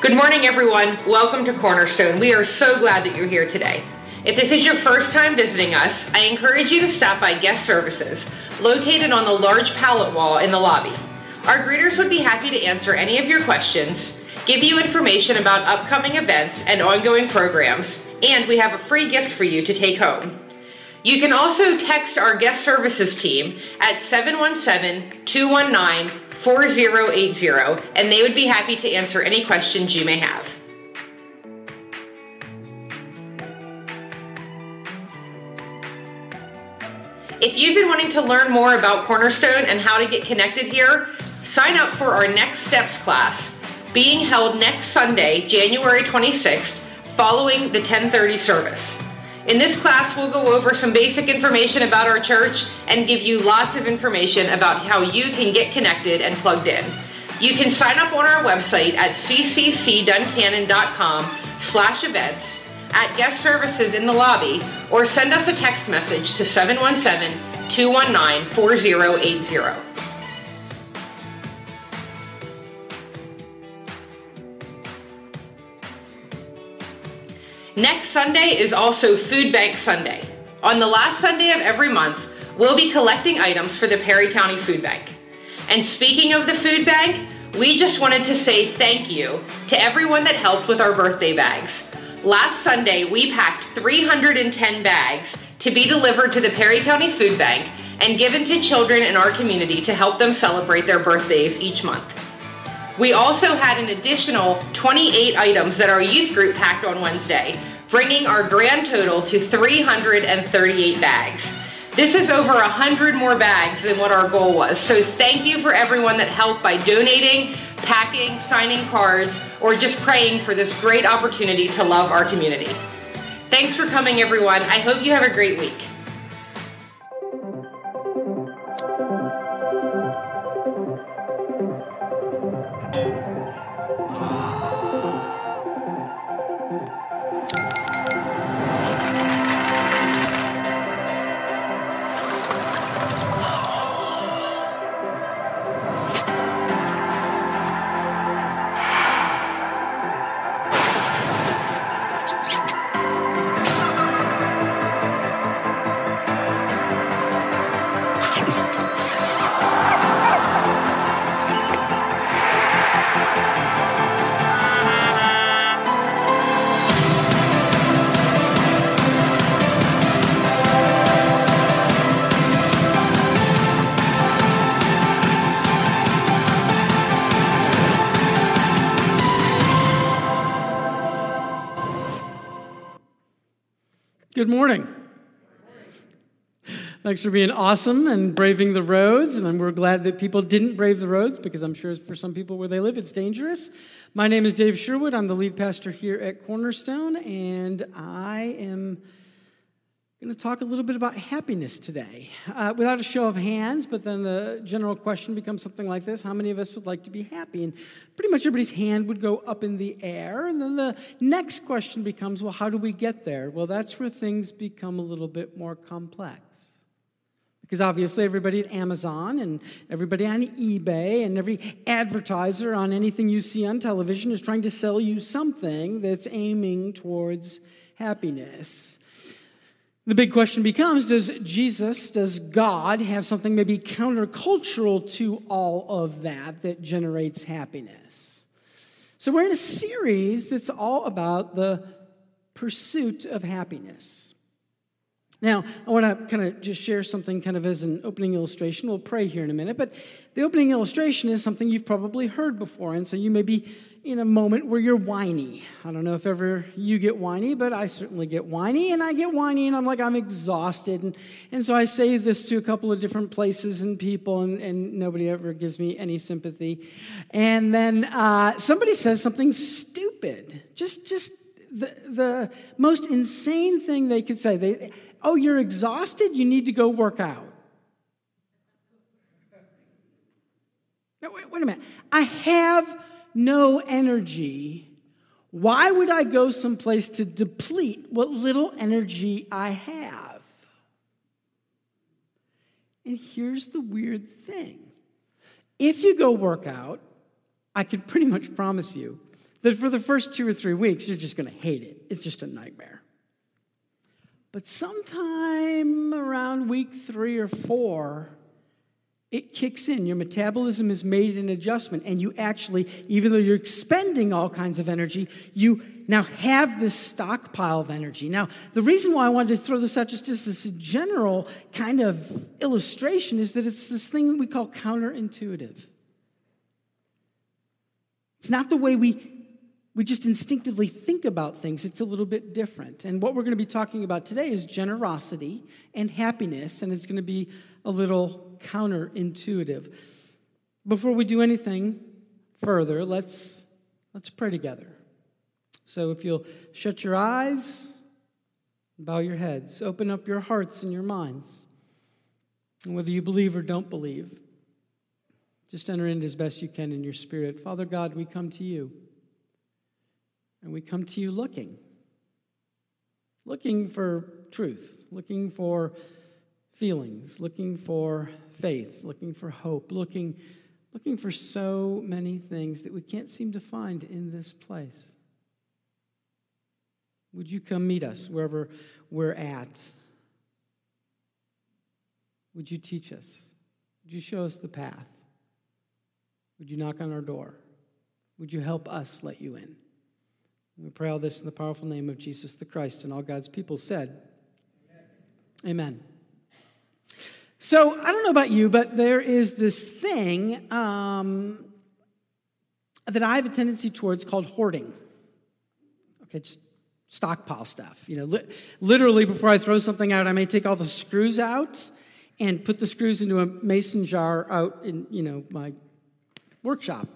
Good morning, everyone. Welcome to Cornerstone. We are so glad that you're here today. If this is your first time visiting us, I encourage you to stop by Guest Services, located on the large pallet wall in the lobby. Our greeters would be happy to answer any of your questions, give you information about upcoming events and ongoing programs, and we have a free gift for you to take home. You can also text our guest services team at 717 219 4080, and they would be happy to answer any questions you may have. If you've been wanting to learn more about Cornerstone and how to get connected here, sign up for our Next Steps class being held next Sunday, January 26th, following the 1030 service. In this class, we'll go over some basic information about our church and give you lots of information about how you can get connected and plugged in. You can sign up on our website at cccduncannon.com slash events, at guest services in the lobby, or send us a text message to 717-219-4080. Next Sunday is also Food Bank Sunday. On the last Sunday of every month, we'll be collecting items for the Perry County Food Bank. And speaking of the food bank, we just wanted to say thank you to everyone that helped with our birthday bags. Last Sunday, we packed 310 bags to be delivered to the Perry County Food Bank and given to children in our community to help them celebrate their birthdays each month. We also had an additional 28 items that our youth group packed on Wednesday, bringing our grand total to 338 bags. This is over 100 more bags than what our goal was. So thank you for everyone that helped by donating, packing, signing cards, or just praying for this great opportunity to love our community. Thanks for coming, everyone. I hope you have a great week. Thanks for being awesome and braving the roads. And we're glad that people didn't brave the roads because I'm sure for some people where they live, it's dangerous. My name is Dave Sherwood. I'm the lead pastor here at Cornerstone, and I am going to talk a little bit about happiness today. Uh, without a show of hands, but then the general question becomes something like this How many of us would like to be happy? And pretty much everybody's hand would go up in the air. And then the next question becomes Well, how do we get there? Well, that's where things become a little bit more complex. Because obviously, everybody at Amazon and everybody on eBay and every advertiser on anything you see on television is trying to sell you something that's aiming towards happiness. The big question becomes Does Jesus, does God have something maybe countercultural to all of that that generates happiness? So, we're in a series that's all about the pursuit of happiness. Now, I want to kind of just share something kind of as an opening illustration. We'll pray here in a minute, but the opening illustration is something you've probably heard before, and so you may be in a moment where you're whiny. I don't know if ever you get whiny, but I certainly get whiny, and I get whiny, and I'm like, I'm exhausted. And, and so I say this to a couple of different places and people, and, and nobody ever gives me any sympathy. And then uh, somebody says something stupid, just, just the, the most insane thing they could say. They, oh, you're exhausted? You need to go work out. No, wait, wait a minute. I have no energy, why would I go someplace to deplete what little energy I have? And here's the weird thing if you go work out, I can pretty much promise you that for the first two or three weeks, you're just going to hate it. It's just a nightmare. But sometime around week three or four, it kicks in. Your metabolism has made an adjustment, and you actually, even though you're expending all kinds of energy, you now have this stockpile of energy. Now, the reason why I wanted to throw this out just as this general kind of illustration is that it's this thing we call counterintuitive. It's not the way we we just instinctively think about things. It's a little bit different. And what we're going to be talking about today is generosity and happiness, and it's going to be a little counterintuitive. Before we do anything further, let's, let's pray together. So if you'll shut your eyes, bow your heads, open up your hearts and your minds. And whether you believe or don't believe, just enter in as best you can in your spirit. Father God, we come to you. And we come to you looking, looking for truth, looking for feelings, looking for faith, looking for hope, looking, looking for so many things that we can't seem to find in this place. Would you come meet us wherever we're at? Would you teach us? Would you show us the path? Would you knock on our door? Would you help us let you in? We pray all this in the powerful name of Jesus the Christ, and all God's people said, Amen. So, I don't know about you, but there is this thing um, that I have a tendency towards called hoarding. Okay, just stockpile stuff. You know, li- literally, before I throw something out, I may take all the screws out and put the screws into a mason jar out in, you know, my workshop.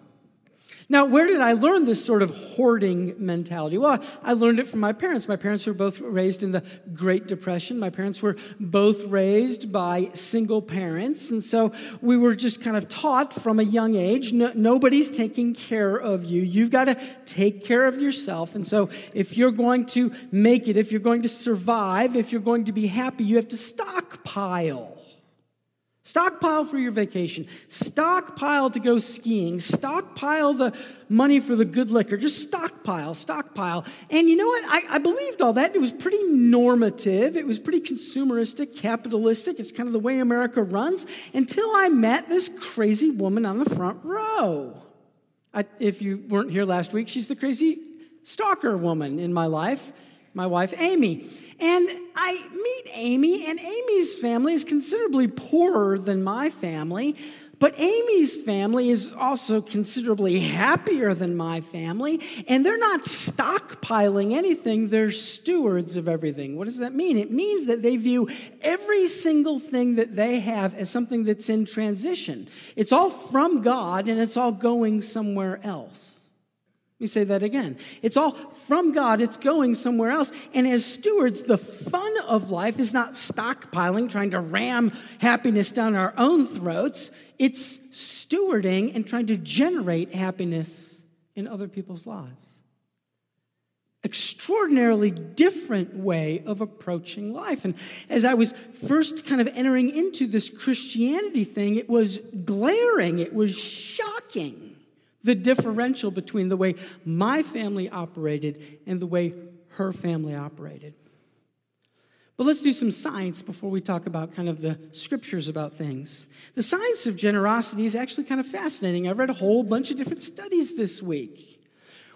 Now, where did I learn this sort of hoarding mentality? Well, I learned it from my parents. My parents were both raised in the Great Depression. My parents were both raised by single parents. And so we were just kind of taught from a young age no, nobody's taking care of you. You've got to take care of yourself. And so if you're going to make it, if you're going to survive, if you're going to be happy, you have to stockpile. Stockpile for your vacation. Stockpile to go skiing. Stockpile the money for the good liquor. Just stockpile, stockpile. And you know what? I, I, believed all that. It was pretty normative. It was pretty consumeristic, capitalistic. It's kind of the way America runs until I met this crazy woman on the front row. I, if you weren't here last week, she's the crazy stalker woman in my life my wife Amy. And I meet Amy, and Amy's family is considerably poorer than my family. But Amy's family is also considerably happier than my family, and they're not stockpiling anything, they're stewards of everything. What does that mean? It means that they view every single thing that they have as something that's in transition. It's all from God, and it's all going somewhere else me say that again. It's all from God, it's going somewhere else. And as stewards, the fun of life is not stockpiling, trying to ram happiness down our own throats. It's stewarding and trying to generate happiness in other people's lives. Extraordinarily different way of approaching life. And as I was first kind of entering into this Christianity thing, it was glaring, it was shocking the differential between the way my family operated and the way her family operated. But let's do some science before we talk about kind of the scriptures about things. The science of generosity is actually kind of fascinating. I've read a whole bunch of different studies this week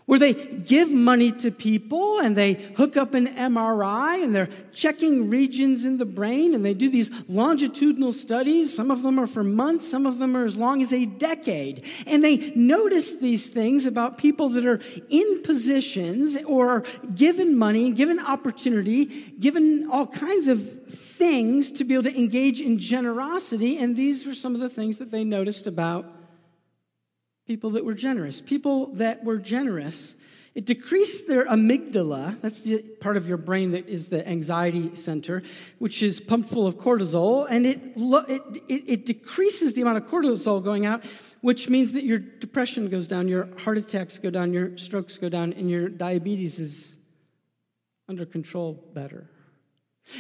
where they give money to people and they hook up an MRI and they're checking regions in the brain and they do these longitudinal studies. Some of them are for months, some of them are as long as a decade. And they notice these things about people that are in positions or given money, given opportunity, given all kinds of things to be able to engage in generosity. And these were some of the things that they noticed about people that were generous. People that were generous, it decreased their amygdala. That's the part of your brain that is the anxiety center, which is pumped full of cortisol, and it, it, it, it decreases the amount of cortisol going out, which means that your depression goes down, your heart attacks go down, your strokes go down, and your diabetes is under control better.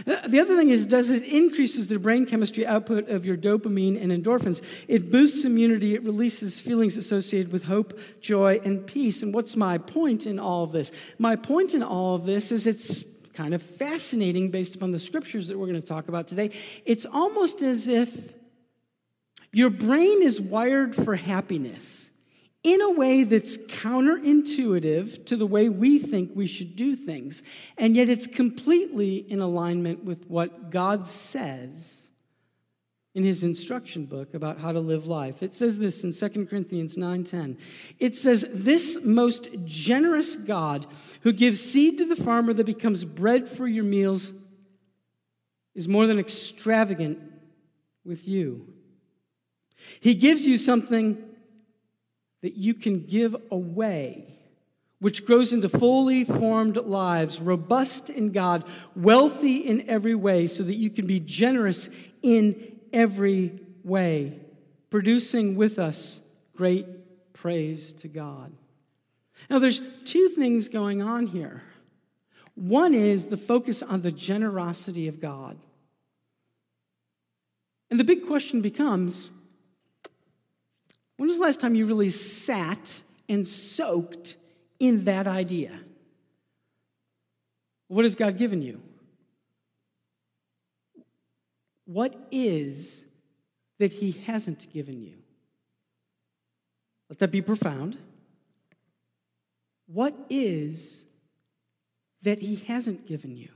The other thing is, does it increases the brain chemistry output of your dopamine and endorphins. It boosts immunity. It releases feelings associated with hope, joy, and peace. And what's my point in all of this? My point in all of this is it's kind of fascinating based upon the scriptures that we're going to talk about today. It's almost as if your brain is wired for happiness in a way that's counterintuitive to the way we think we should do things. And yet it's completely in alignment with what God says in his instruction book about how to live life. It says this in 2 Corinthians 9:10. It says, "This most generous God who gives seed to the farmer that becomes bread for your meals is more than extravagant with you. He gives you something that you can give away, which grows into fully formed lives, robust in God, wealthy in every way, so that you can be generous in every way, producing with us great praise to God. Now, there's two things going on here. One is the focus on the generosity of God. And the big question becomes when was the last time you really sat and soaked in that idea? What has God given you? What is that He hasn't given you? Let that be profound. What is that He hasn't given you?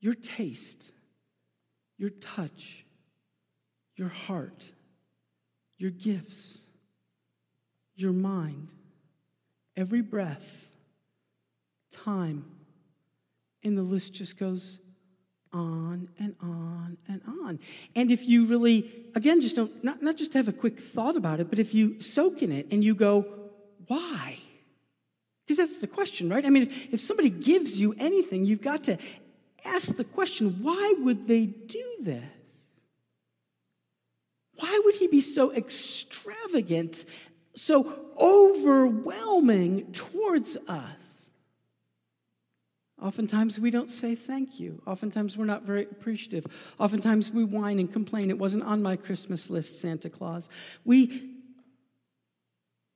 Your taste, your touch, your heart your gifts, your mind, every breath, time, and the list just goes on and on and on. And if you really, again, just don't, not, not just have a quick thought about it, but if you soak in it and you go, why? Because that's the question, right? I mean, if, if somebody gives you anything, you've got to ask the question, why would they do this? Why would he be so extravagant, so overwhelming towards us? Oftentimes we don't say thank you. Oftentimes we're not very appreciative. Oftentimes we whine and complain. It wasn't on my Christmas list, Santa Claus. We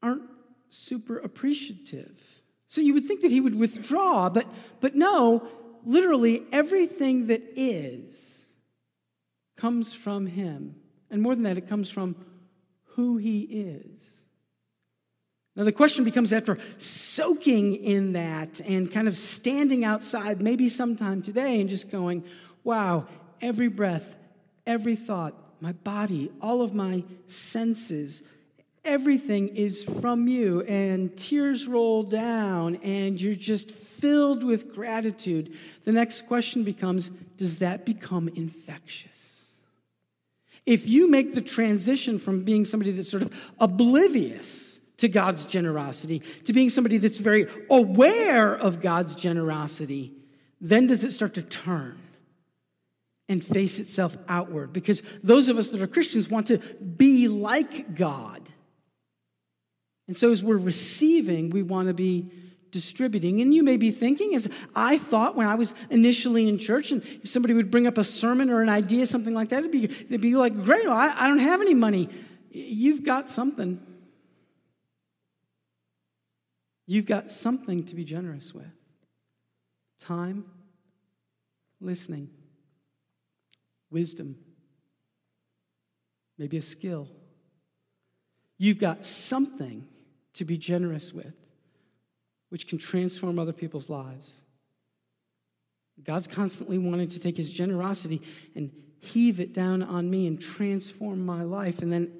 aren't super appreciative. So you would think that he would withdraw, but, but no, literally everything that is comes from him. And more than that, it comes from who he is. Now, the question becomes after soaking in that and kind of standing outside, maybe sometime today, and just going, wow, every breath, every thought, my body, all of my senses, everything is from you. And tears roll down, and you're just filled with gratitude. The next question becomes does that become infectious? If you make the transition from being somebody that's sort of oblivious to God's generosity to being somebody that's very aware of God's generosity, then does it start to turn and face itself outward? Because those of us that are Christians want to be like God. And so as we're receiving, we want to be distributing. And you may be thinking, as I thought when I was initially in church, and if somebody would bring up a sermon or an idea, something like that, it'd be, it'd be like, great, well, I, I don't have any money. You've got something. You've got something to be generous with time, listening, wisdom, maybe a skill. You've got something to be generous with which can transform other people's lives. God's constantly wanting to take his generosity and heave it down on me and transform my life. And then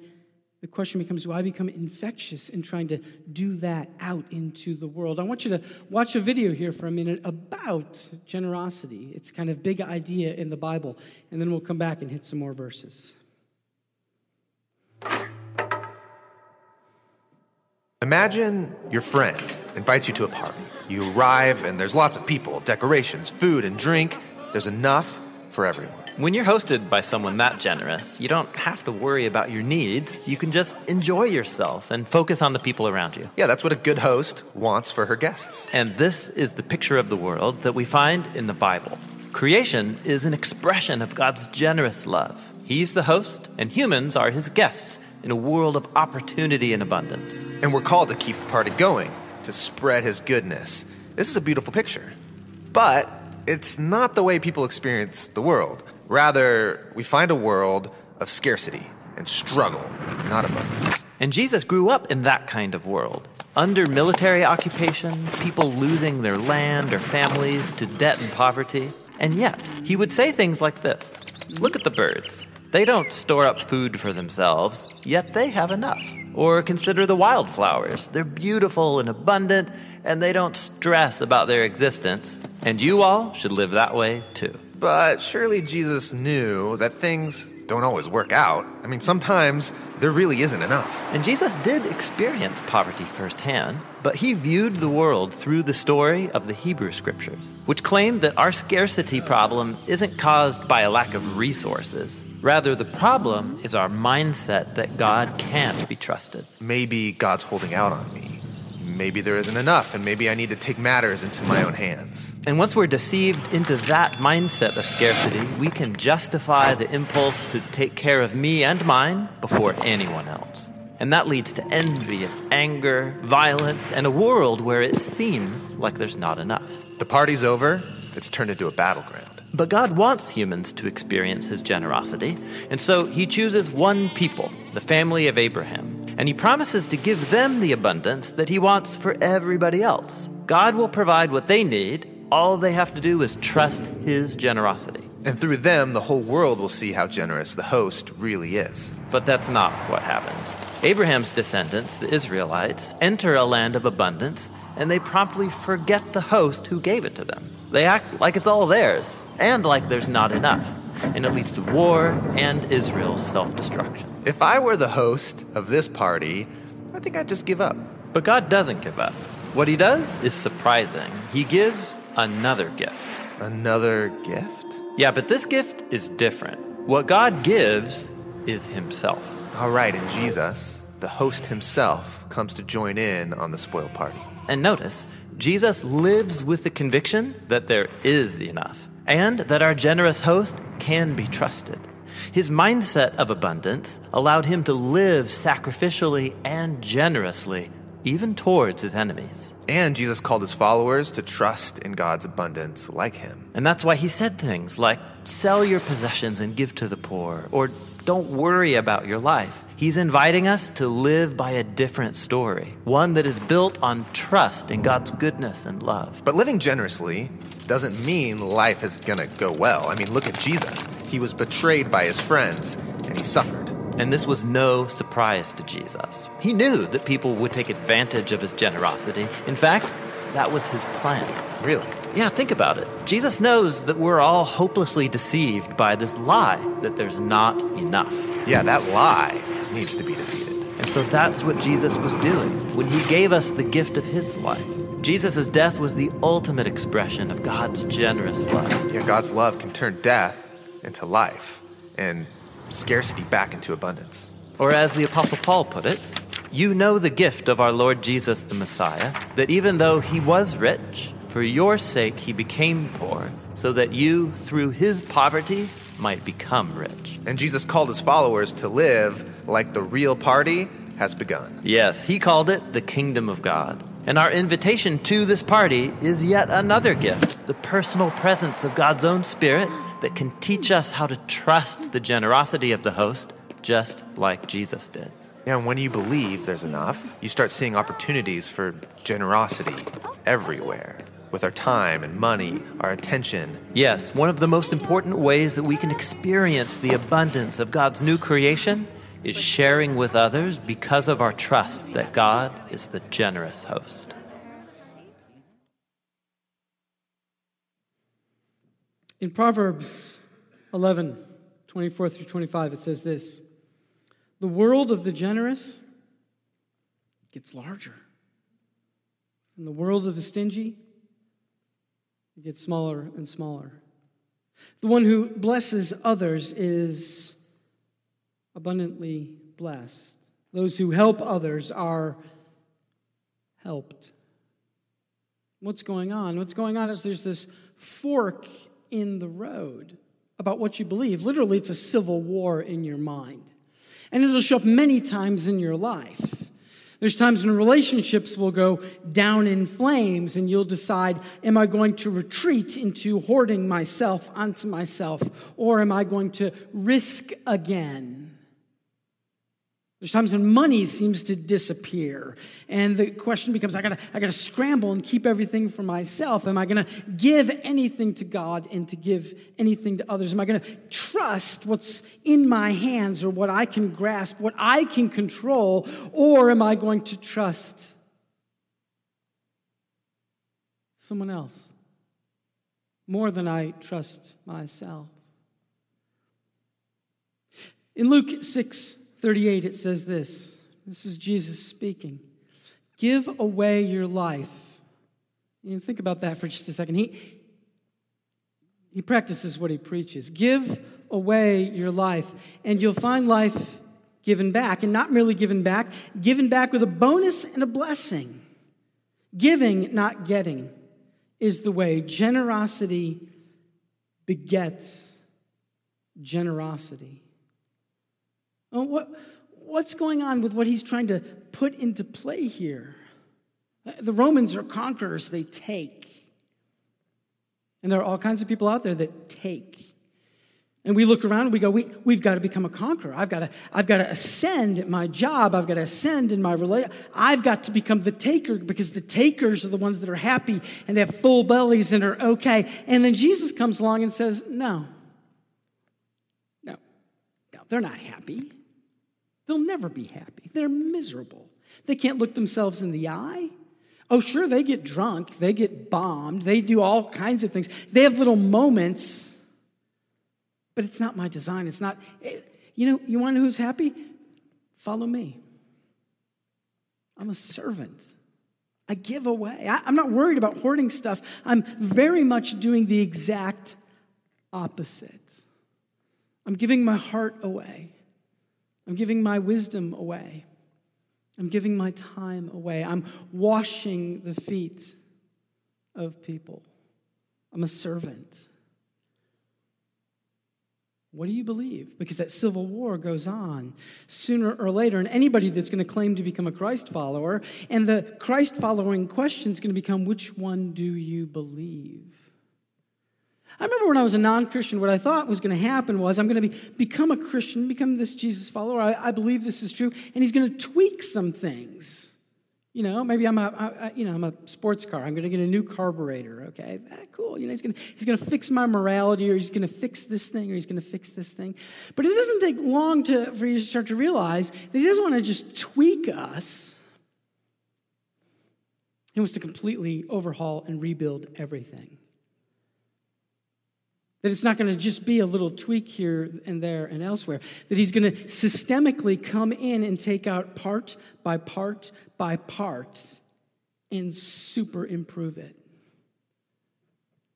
the question becomes do I become infectious in trying to do that out into the world? I want you to watch a video here for a minute about generosity. It's kind of big idea in the Bible, and then we'll come back and hit some more verses. Imagine your friend invites you to a party. You arrive, and there's lots of people, decorations, food, and drink. There's enough for everyone. When you're hosted by someone that generous, you don't have to worry about your needs. You can just enjoy yourself and focus on the people around you. Yeah, that's what a good host wants for her guests. And this is the picture of the world that we find in the Bible. Creation is an expression of God's generous love. He's the host, and humans are his guests in a world of opportunity and abundance. And we're called to keep the party going, to spread his goodness. This is a beautiful picture. But it's not the way people experience the world. Rather, we find a world of scarcity and struggle, not abundance. And Jesus grew up in that kind of world. Under military occupation, people losing their land or families to debt and poverty. And yet, he would say things like this Look at the birds. They don't store up food for themselves, yet they have enough. Or consider the wildflowers. They're beautiful and abundant, and they don't stress about their existence. And you all should live that way too. But surely Jesus knew that things don't always work out. I mean, sometimes there really isn't enough. And Jesus did experience poverty firsthand, but he viewed the world through the story of the Hebrew scriptures, which claimed that our scarcity problem isn't caused by a lack of resources. Rather, the problem is our mindset that God can't be trusted. Maybe God's holding out on me. Maybe there isn't enough, and maybe I need to take matters into my own hands. And once we're deceived into that mindset of scarcity, we can justify the impulse to take care of me and mine before anyone else. And that leads to envy and anger, violence, and a world where it seems like there's not enough. The party's over, it's turned into a battleground. But God wants humans to experience his generosity, and so he chooses one people, the family of Abraham, and he promises to give them the abundance that he wants for everybody else. God will provide what they need. All they have to do is trust his generosity. And through them, the whole world will see how generous the host really is. But that's not what happens. Abraham's descendants, the Israelites, enter a land of abundance, and they promptly forget the host who gave it to them. They act like it's all theirs, and like there's not enough. And it leads to war and Israel's self destruction. If I were the host of this party, I think I'd just give up. But God doesn't give up. What he does is surprising. He gives another gift. Another gift? Yeah, but this gift is different. What God gives is himself. All right, and Jesus, the host himself, comes to join in on the spoil party. And notice, Jesus lives with the conviction that there is enough and that our generous host can be trusted. His mindset of abundance allowed him to live sacrificially and generously, even towards his enemies. And Jesus called his followers to trust in God's abundance like him. And that's why he said things like, sell your possessions and give to the poor, or don't worry about your life. He's inviting us to live by a different story, one that is built on trust in God's goodness and love. But living generously doesn't mean life is gonna go well. I mean, look at Jesus. He was betrayed by his friends, and he suffered. And this was no surprise to Jesus. He knew that people would take advantage of his generosity. In fact, that was his plan. Really? Yeah, think about it. Jesus knows that we're all hopelessly deceived by this lie that there's not enough. Yeah, that lie needs to be defeated. And so that's what Jesus was doing when he gave us the gift of his life. Jesus' death was the ultimate expression of God's generous love. Yeah, God's love can turn death into life and scarcity back into abundance. Or as the Apostle Paul put it, you know the gift of our Lord Jesus the Messiah, that even though he was rich, for your sake he became poor, so that you, through his poverty, might become rich. And Jesus called his followers to live like the real party has begun. Yes, he called it the kingdom of God. And our invitation to this party is yet another gift the personal presence of God's own Spirit that can teach us how to trust the generosity of the host, just like Jesus did. Yeah, and when you believe there's enough, you start seeing opportunities for generosity everywhere with our time and money, our attention. Yes, one of the most important ways that we can experience the abundance of God's new creation is sharing with others because of our trust that God is the generous host. In Proverbs 11, 24 through 25, it says this The world of the generous gets larger, and the world of the stingy gets smaller and smaller. The one who blesses others is abundantly blessed. Those who help others are helped. What's going on? What's going on is there's this fork in the road about what you believe. Literally, it's a civil war in your mind. And it'll show up many times in your life. There's times when relationships will go down in flames, and you'll decide, am I going to retreat into hoarding myself onto myself, or am I going to risk again? There's times when money seems to disappear, and the question becomes I gotta, I gotta scramble and keep everything for myself. Am I gonna give anything to God and to give anything to others? Am I gonna trust what's in my hands or what I can grasp, what I can control, or am I going to trust someone else more than I trust myself? In Luke 6, 38, it says this. This is Jesus speaking. Give away your life. You think about that for just a second. He, he practices what he preaches. Give away your life, and you'll find life given back, and not merely given back, given back with a bonus and a blessing. Giving, not getting, is the way. Generosity begets generosity. What, what's going on with what he's trying to put into play here? Uh, the Romans are conquerors, they take. And there are all kinds of people out there that take. And we look around and we go, we, we've got to become a conqueror. I've got to, I've got to ascend at my job. I've got to ascend in my relationship. I've got to become the taker because the takers are the ones that are happy and have full bellies and are okay. And then Jesus comes along and says, no, no, no, they're not happy. They'll never be happy. They're miserable. They can't look themselves in the eye. Oh, sure, they get drunk, they get bombed, they do all kinds of things. They have little moments, but it's not my design. It's not, eh, you know, you want to know who's happy? Follow me. I'm a servant. I give away. I, am not worried about hoarding stuff. I'm very much doing the exact opposite. I'm giving my heart away. I'm giving my wisdom away. I'm giving my time away. I'm washing the feet of people. I'm a servant. What do you believe? Because that civil war goes on sooner or later. And anybody that's going to claim to become a Christ follower, and the Christ following question is going to become which one do you believe? I remember when I was a non Christian, what I thought was going to happen was I'm going to be, become a Christian, become this Jesus follower. I, I believe this is true. And he's going to tweak some things. You know, maybe I'm a, I, you know, I'm a sports car. I'm going to get a new carburetor. Okay, ah, cool. You know, he's going to, he's going to fix my morality, or he's going to fix this thing, or he's going to fix this thing. But it doesn't take long to, for you to start to realize that he doesn't want to just tweak us. He wants to completely overhaul and rebuild everything. That it's not going to just be a little tweak here and there and elsewhere. That he's going to systemically come in and take out part by part by part and super improve it.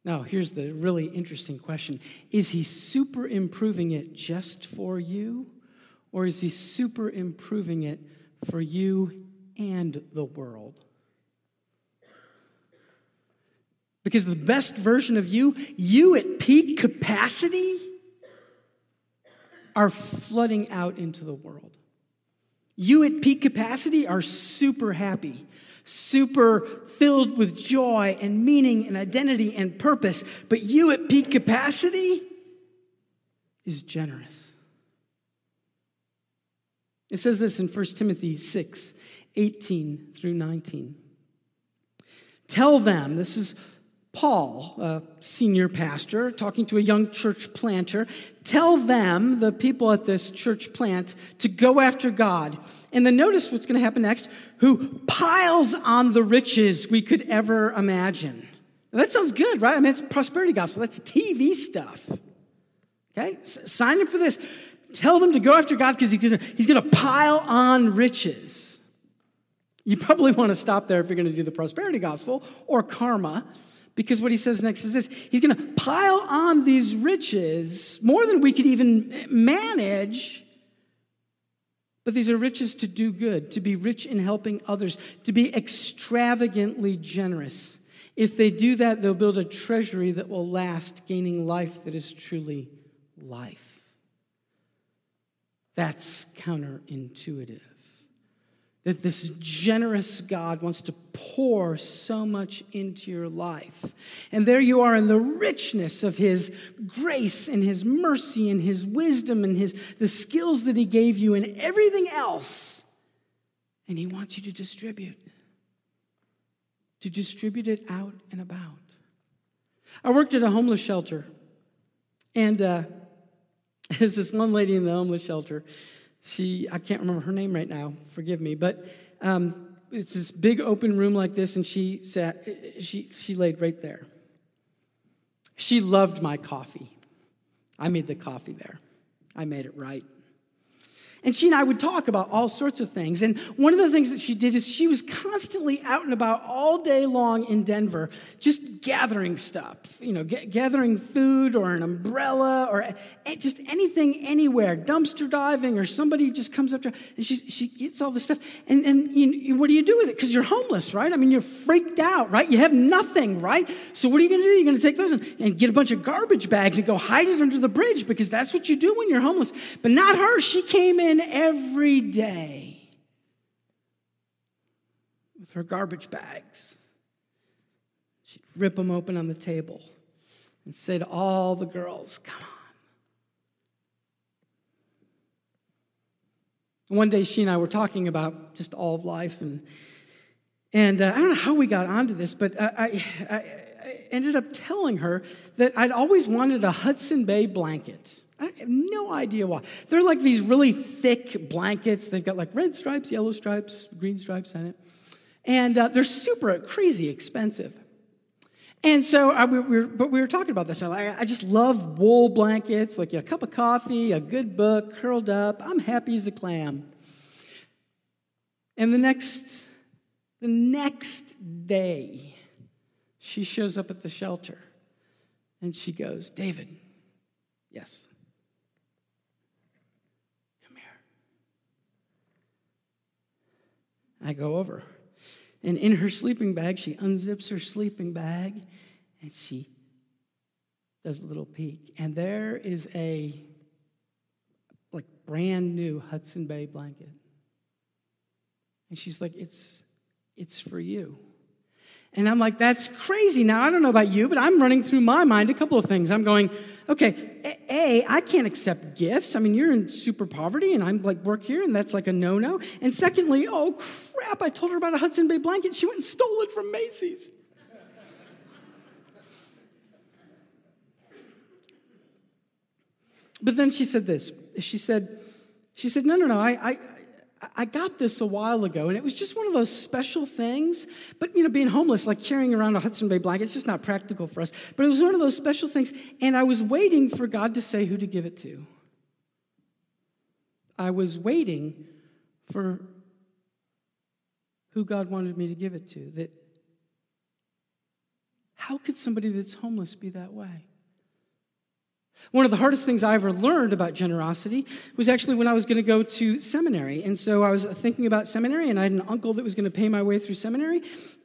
Now, here's the really interesting question Is he super improving it just for you, or is he super improving it for you and the world? Because the best version of you, you at peak capacity, are flooding out into the world. You at peak capacity are super happy, super filled with joy and meaning and identity and purpose. But you at peak capacity is generous. It says this in 1 Timothy 6 18 through 19. Tell them, this is Paul, a senior pastor, talking to a young church planter, tell them, the people at this church plant, to go after God. And then notice what's going to happen next who piles on the riches we could ever imagine. Now, that sounds good, right? I mean, it's prosperity gospel. That's TV stuff. Okay? S- sign up for this. Tell them to go after God because he's going to pile on riches. You probably want to stop there if you're going to do the prosperity gospel or karma. Because what he says next is this He's going to pile on these riches more than we could even manage. But these are riches to do good, to be rich in helping others, to be extravagantly generous. If they do that, they'll build a treasury that will last, gaining life that is truly life. That's counterintuitive. That this generous God wants to pour so much into your life. And there you are in the richness of His grace and His mercy and His wisdom and His, the skills that He gave you and everything else. And He wants you to distribute, to distribute it out and about. I worked at a homeless shelter, and uh, there's this one lady in the homeless shelter she, I can't remember her name right now, forgive me, but um, it's this big open room like this, and she sat, she, she laid right there. She loved my coffee. I made the coffee there. I made it right. And she and I would talk about all sorts of things. And one of the things that she did is she was constantly out and about all day long in Denver, just gathering stuff, you know, g- gathering food or an umbrella or just anything anywhere, dumpster diving or somebody just comes up to her and she, she gets all this stuff. And, and you, what do you do with it? Because you're homeless, right? I mean, you're freaked out, right? You have nothing, right? So what are you going to do? You're going to take those and, and get a bunch of garbage bags and go hide it under the bridge because that's what you do when you're homeless. But not her. She came in every day with her garbage bags. She'd rip them open on the table and say to all the girls, Come on. One day, she and I were talking about just all of life, and, and uh, I don't know how we got onto this, but I, I, I ended up telling her that I'd always wanted a Hudson Bay blanket. I have no idea why. They're like these really thick blankets. They've got like red stripes, yellow stripes, green stripes on it. And uh, they're super crazy expensive. And so, I, we, we were, but we were talking about this. I, I just love wool blankets, like a cup of coffee, a good book, curled up. I'm happy as a clam. And the next, the next day, she shows up at the shelter, and she goes, "David, yes, come here." I go over. And in her sleeping bag, she unzips her sleeping bag and she does a little peek. And there is a like brand new Hudson Bay blanket. And she's like, it's it's for you. And I'm like, that's crazy. Now, I don't know about you, but I'm running through my mind a couple of things. I'm going, okay, A, I can't accept gifts. I mean, you're in super poverty, and I'm like, work here, and that's like a no no. And secondly, oh crap, I told her about a Hudson Bay blanket. She went and stole it from Macy's. But then she said this. She said, she said, no, no, no, I, I, I got this a while ago, and it was just one of those special things. But, you know, being homeless, like carrying around a Hudson Bay blanket, it's just not practical for us. But it was one of those special things, and I was waiting for God to say who to give it to. I was waiting for who God wanted me to give it to. That how could somebody that's homeless be that way? One of the hardest things I ever learned about generosity was actually when I was going to go to seminary. And so I was thinking about seminary, and I had an uncle that was going to pay my way through seminary.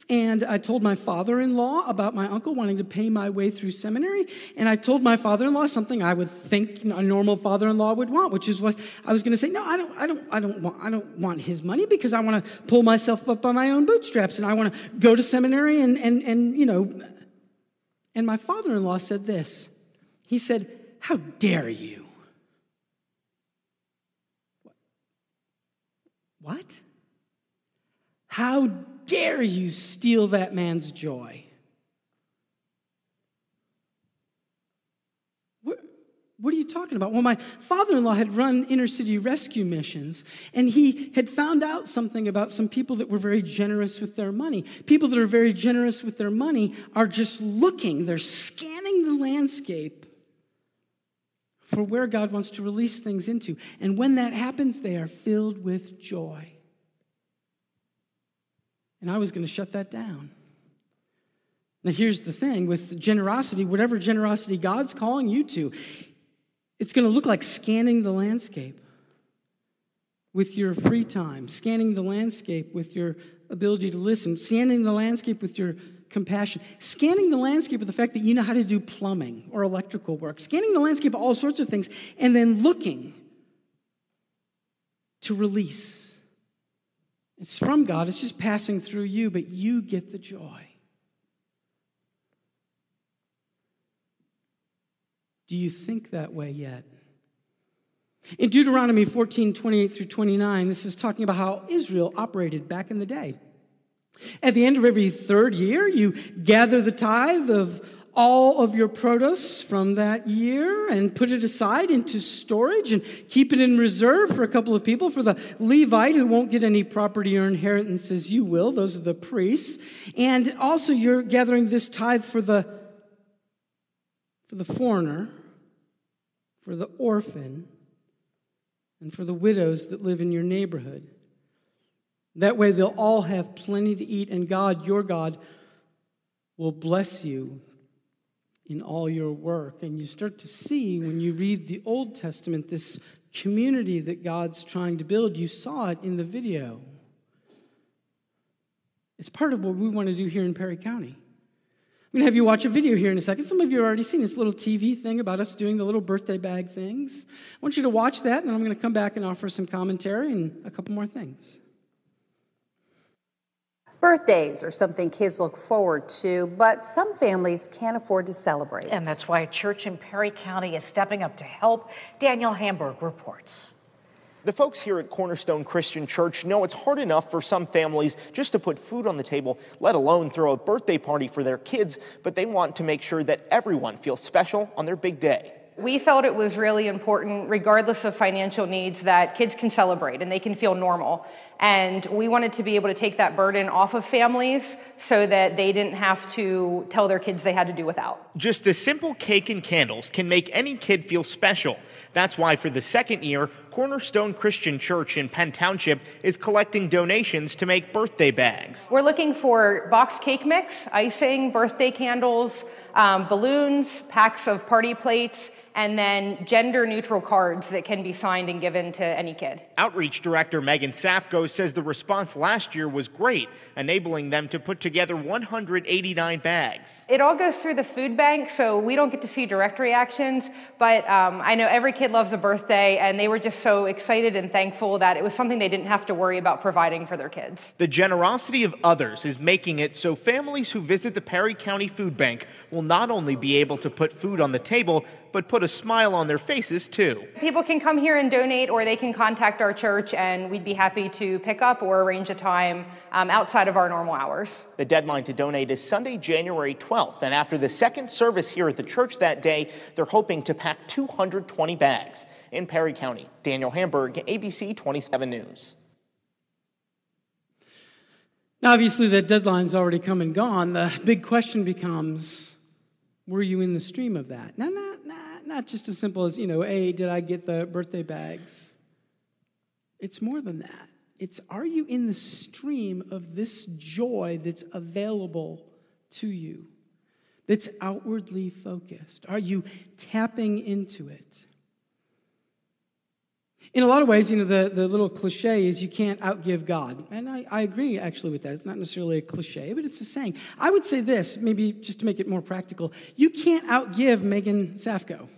And I told my father in law about my uncle wanting to pay my way through seminary. And I told my father in law something I would think a normal father in law would want, which is what I was going to say, no, I don't, I, don't, I, don't want, I don't want his money because I want to pull myself up by my own bootstraps and I want to go to seminary and, and, and you know. And my father in law said this. He said, how dare you? What? How dare you steal that man's joy? What, are you talking about? Well, my father in law had run inner city rescue missions, and he had found out something about some people that were very generous with their money. People that are very generous with their money are just looking, they're scanning the landscape for where God wants to release things into. And when that happens, they are filled with joy. And I was going to shut that down. Now, here's the thing with generosity, whatever generosity God's calling you to, it's going to look like scanning the landscape with your free time, scanning the landscape with your ability to listen, scanning the landscape with your compassion, scanning the landscape of the fact that you know how to do plumbing or electrical work, scanning the landscape of all sorts of things, and then looking to release. It's from God, it's just passing through you, but you get the joy. Do you think that way yet? In Deuteronomy 14 28 through 29, this is talking about how Israel operated back in the day. At the end of every third year, you gather the tithe of all of your produce from that year and put it aside into storage and keep it in reserve for a couple of people. For the Levite who won't get any property or inheritance as you will, those are the priests. And also, you're gathering this tithe for the, for the foreigner, for the orphan, and for the widows that live in your neighborhood. That way, they'll all have plenty to eat, and God, your God, will bless you in all your work. And you start to see when you read the Old Testament this community that God's trying to build. You saw it in the video. It's part of what we want to do here in Perry County. I'm going to have you watch a video here in a second. Some of you have already seen this little TV thing about us doing the little birthday bag things. I want you to watch that, and then I'm going to come back and offer some commentary and a couple more things. Birthdays are something kids look forward to, but some families can't afford to celebrate. And that's why a church in Perry County is stepping up to help. Daniel Hamburg reports. The folks here at Cornerstone Christian Church know it's hard enough for some families just to put food on the table, let alone throw a birthday party for their kids, but they want to make sure that everyone feels special on their big day. We felt it was really important, regardless of financial needs, that kids can celebrate and they can feel normal. And we wanted to be able to take that burden off of families so that they didn't have to tell their kids they had to do without. Just a simple cake and candles can make any kid feel special. That's why, for the second year, Cornerstone Christian Church in Penn Township is collecting donations to make birthday bags. We're looking for box cake mix, icing, birthday candles, um, balloons, packs of party plates, and then gender neutral cards that can be signed and given to any kid. Outreach Director Megan Safko says the response last year was great, enabling them to put together 189 bags. It all goes through the food bank, so we don't get to see direct reactions, but um, I know every kid loves a birthday, and they were just so excited and thankful that it was something they didn't have to worry about providing for their kids. The generosity of others is making it so families who visit the Perry County Food Bank will not only be able to put food on the table, but put a smile on their faces too. People can come here and donate, or they can contact our church, and we'd be happy to pick up or arrange a time um, outside of our normal hours. The deadline to donate is Sunday, January 12th, and after the second service here at the church that day, they're hoping to pack 220 bags. In Perry County, Daniel Hamburg, ABC 27 News. Now, obviously, that deadline's already come and gone. The big question becomes were you in the stream of that? Now, not, not, just as simple as, you know, hey, did I get the birthday bags? It's more than that. It's are you in the stream of this joy that's available to you, that's outwardly focused? Are you tapping into it? In a lot of ways, you know, the, the little cliche is you can't outgive God. And I, I agree actually with that. It's not necessarily a cliche, but it's a saying. I would say this, maybe just to make it more practical you can't outgive Megan Safko.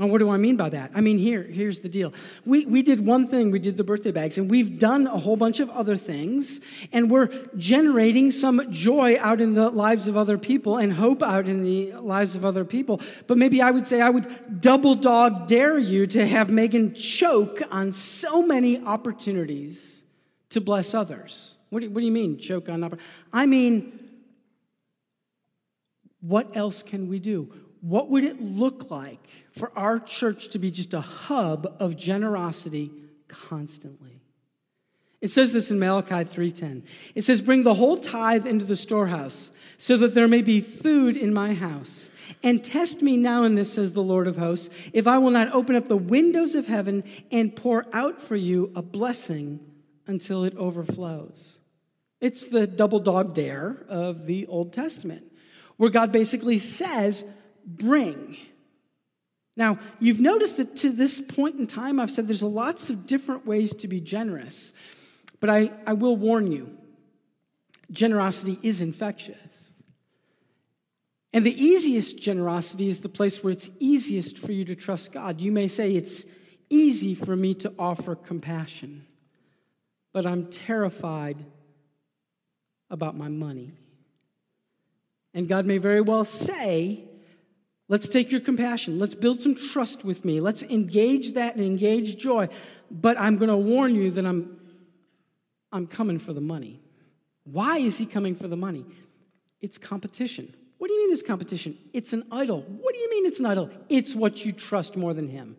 And what do I mean by that? I mean, here, here's the deal. We, we did one thing, we did the birthday bags, and we've done a whole bunch of other things, and we're generating some joy out in the lives of other people and hope out in the lives of other people. But maybe I would say I would double dog dare you to have Megan choke on so many opportunities to bless others. What do what do you mean, choke on opportunities? I mean, what else can we do? What would it look like for our church to be just a hub of generosity constantly? It says this in Malachi 3:10. It says, "Bring the whole tithe into the storehouse, so that there may be food in my house. And test me now in this, says the Lord of hosts, if I will not open up the windows of heaven and pour out for you a blessing until it overflows." It's the double dog dare of the Old Testament, where God basically says, bring. Now, you've noticed that to this point in time, I've said there's lots of different ways to be generous, but I, I will warn you generosity is infectious. And the easiest generosity is the place where it's easiest for you to trust God. You may say, It's easy for me to offer compassion, but I'm terrified about my money. And God may very well say, Let's take your compassion. Let's build some trust with me. Let's engage that and engage joy. But I'm going to warn you that I'm, I'm coming for the money. Why is he coming for the money? It's competition. What do you mean it's competition? It's an idol. What do you mean it's an idol? It's what you trust more than him.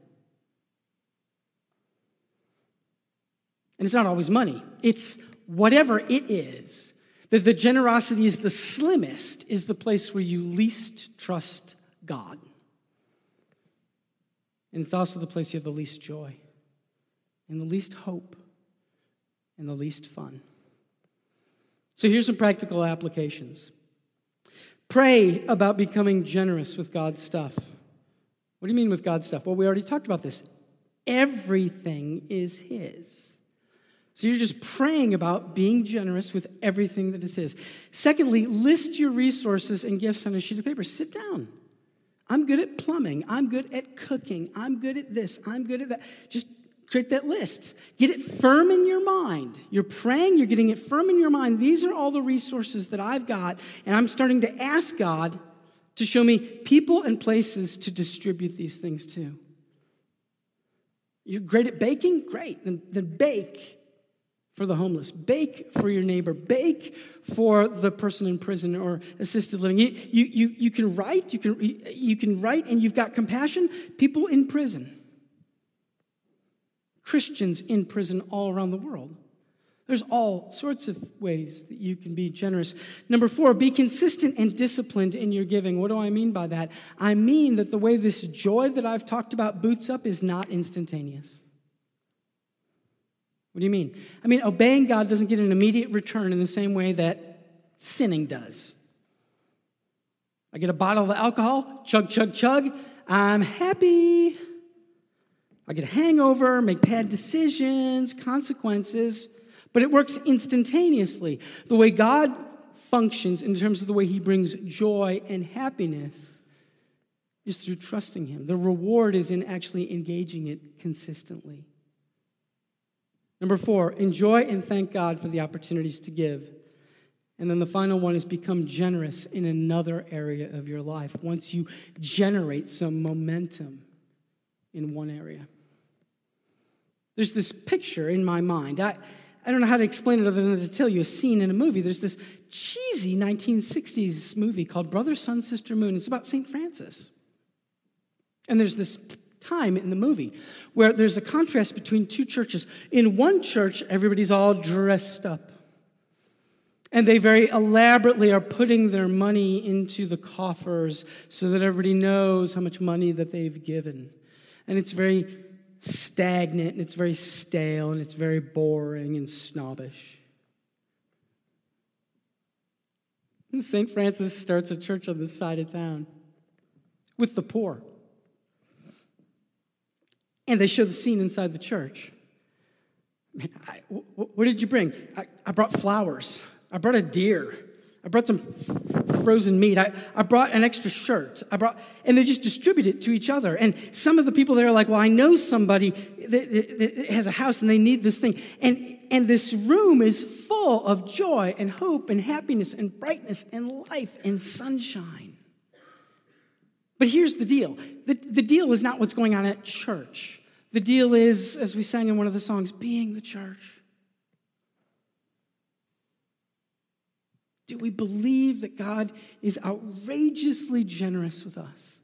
And it's not always money, it's whatever it is. That the generosity is the slimmest, is the place where you least trust God. And it's also the place you have the least joy, and the least hope, and the least fun. So here's some practical applications. Pray about becoming generous with God's stuff. What do you mean with God's stuff? Well, we already talked about this. Everything is His. So you're just praying about being generous with everything that is His. Secondly, list your resources and gifts on a sheet of paper. Sit down. I'm good at plumbing. I'm good at cooking. I'm good at this. I'm good at that. Just create that list. Get it firm in your mind. You're praying, you're getting it firm in your mind. These are all the resources that I've got, and I'm starting to ask God to show me people and places to distribute these things to. You're great at baking? Great. Then, then bake for the homeless. Bake for your neighbor. Bake for the person in prison or assisted living. You, you, you, you can write, you can, you can write, and you've got compassion. People in prison. Christians in prison all around the world. There's all sorts of ways that you can be generous. Number four, be consistent and disciplined in your giving. What do I mean by that? I mean that the way this joy that I've talked about boots up is not instantaneous. What do you mean? I mean, obeying God doesn't get an immediate return in the same way that sinning does. I get a bottle of alcohol, chug, chug, chug, I'm happy. I get a hangover, make bad decisions, consequences, but it works instantaneously. The way God functions in terms of the way He brings joy and happiness is through trusting Him. The reward is in actually engaging it consistently. Number four, enjoy and thank God for the opportunities to give. And then the final one is become generous in another area of your life once you generate some momentum in one area. There's this picture in my mind. I, I don't know how to explain it other than to tell you a scene in a movie. There's this cheesy 1960s movie called Brother, Sun, Sister, Moon. It's about St. Francis. And there's this time in the movie where there's a contrast between two churches. In one church, everybody's all dressed up. And they very elaborately are putting their money into the coffers so that everybody knows how much money that they've given. And it's very stagnant and it's very stale and it's very boring and snobbish. St. Francis starts a church on this side of town with the poor. And they show the scene inside the church. Man, I, what did you bring? I, I brought flowers. I brought a deer. I brought some frozen meat. I, I brought an extra shirt. I brought, and they just distribute it to each other. And some of the people there are like, well, I know somebody that, that has a house and they need this thing. And, and this room is full of joy and hope and happiness and brightness and life and sunshine. But here's the deal the, the deal is not what's going on at church. The deal is, as we sang in one of the songs, being the church. Do we believe that God is outrageously generous with us?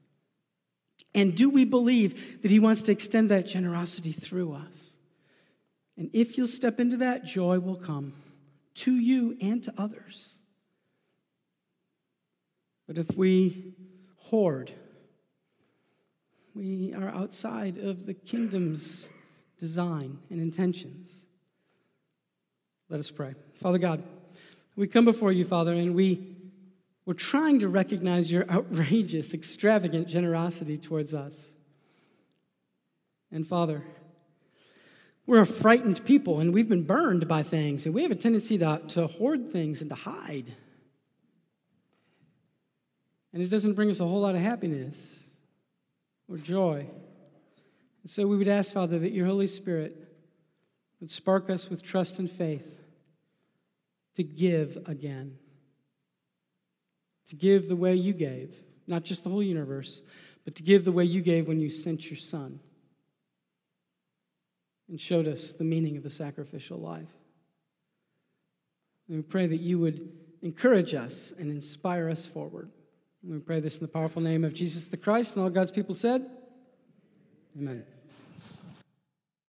And do we believe that He wants to extend that generosity through us? And if you'll step into that, joy will come to you and to others. But if we hoard, we are outside of the kingdom's design and intentions. Let us pray. Father God, We come before you, Father, and we, we're trying to recognize your outrageous, extravagant generosity towards us. And Father, we're a frightened people and we've been burned by things, and we have a tendency to, to hoard things and to hide. And it doesn't bring us a whole lot of happiness or joy. And so we would ask, Father, that your Holy Spirit would spark us with trust and faith to give again. To give the way you gave, not just the whole universe, but to give the way you gave when you sent your Son and showed us the meaning of a sacrificial life. And we pray that you would encourage us and inspire us forward. We pray this in the powerful name of Jesus the Christ, and all God's people said, Amen.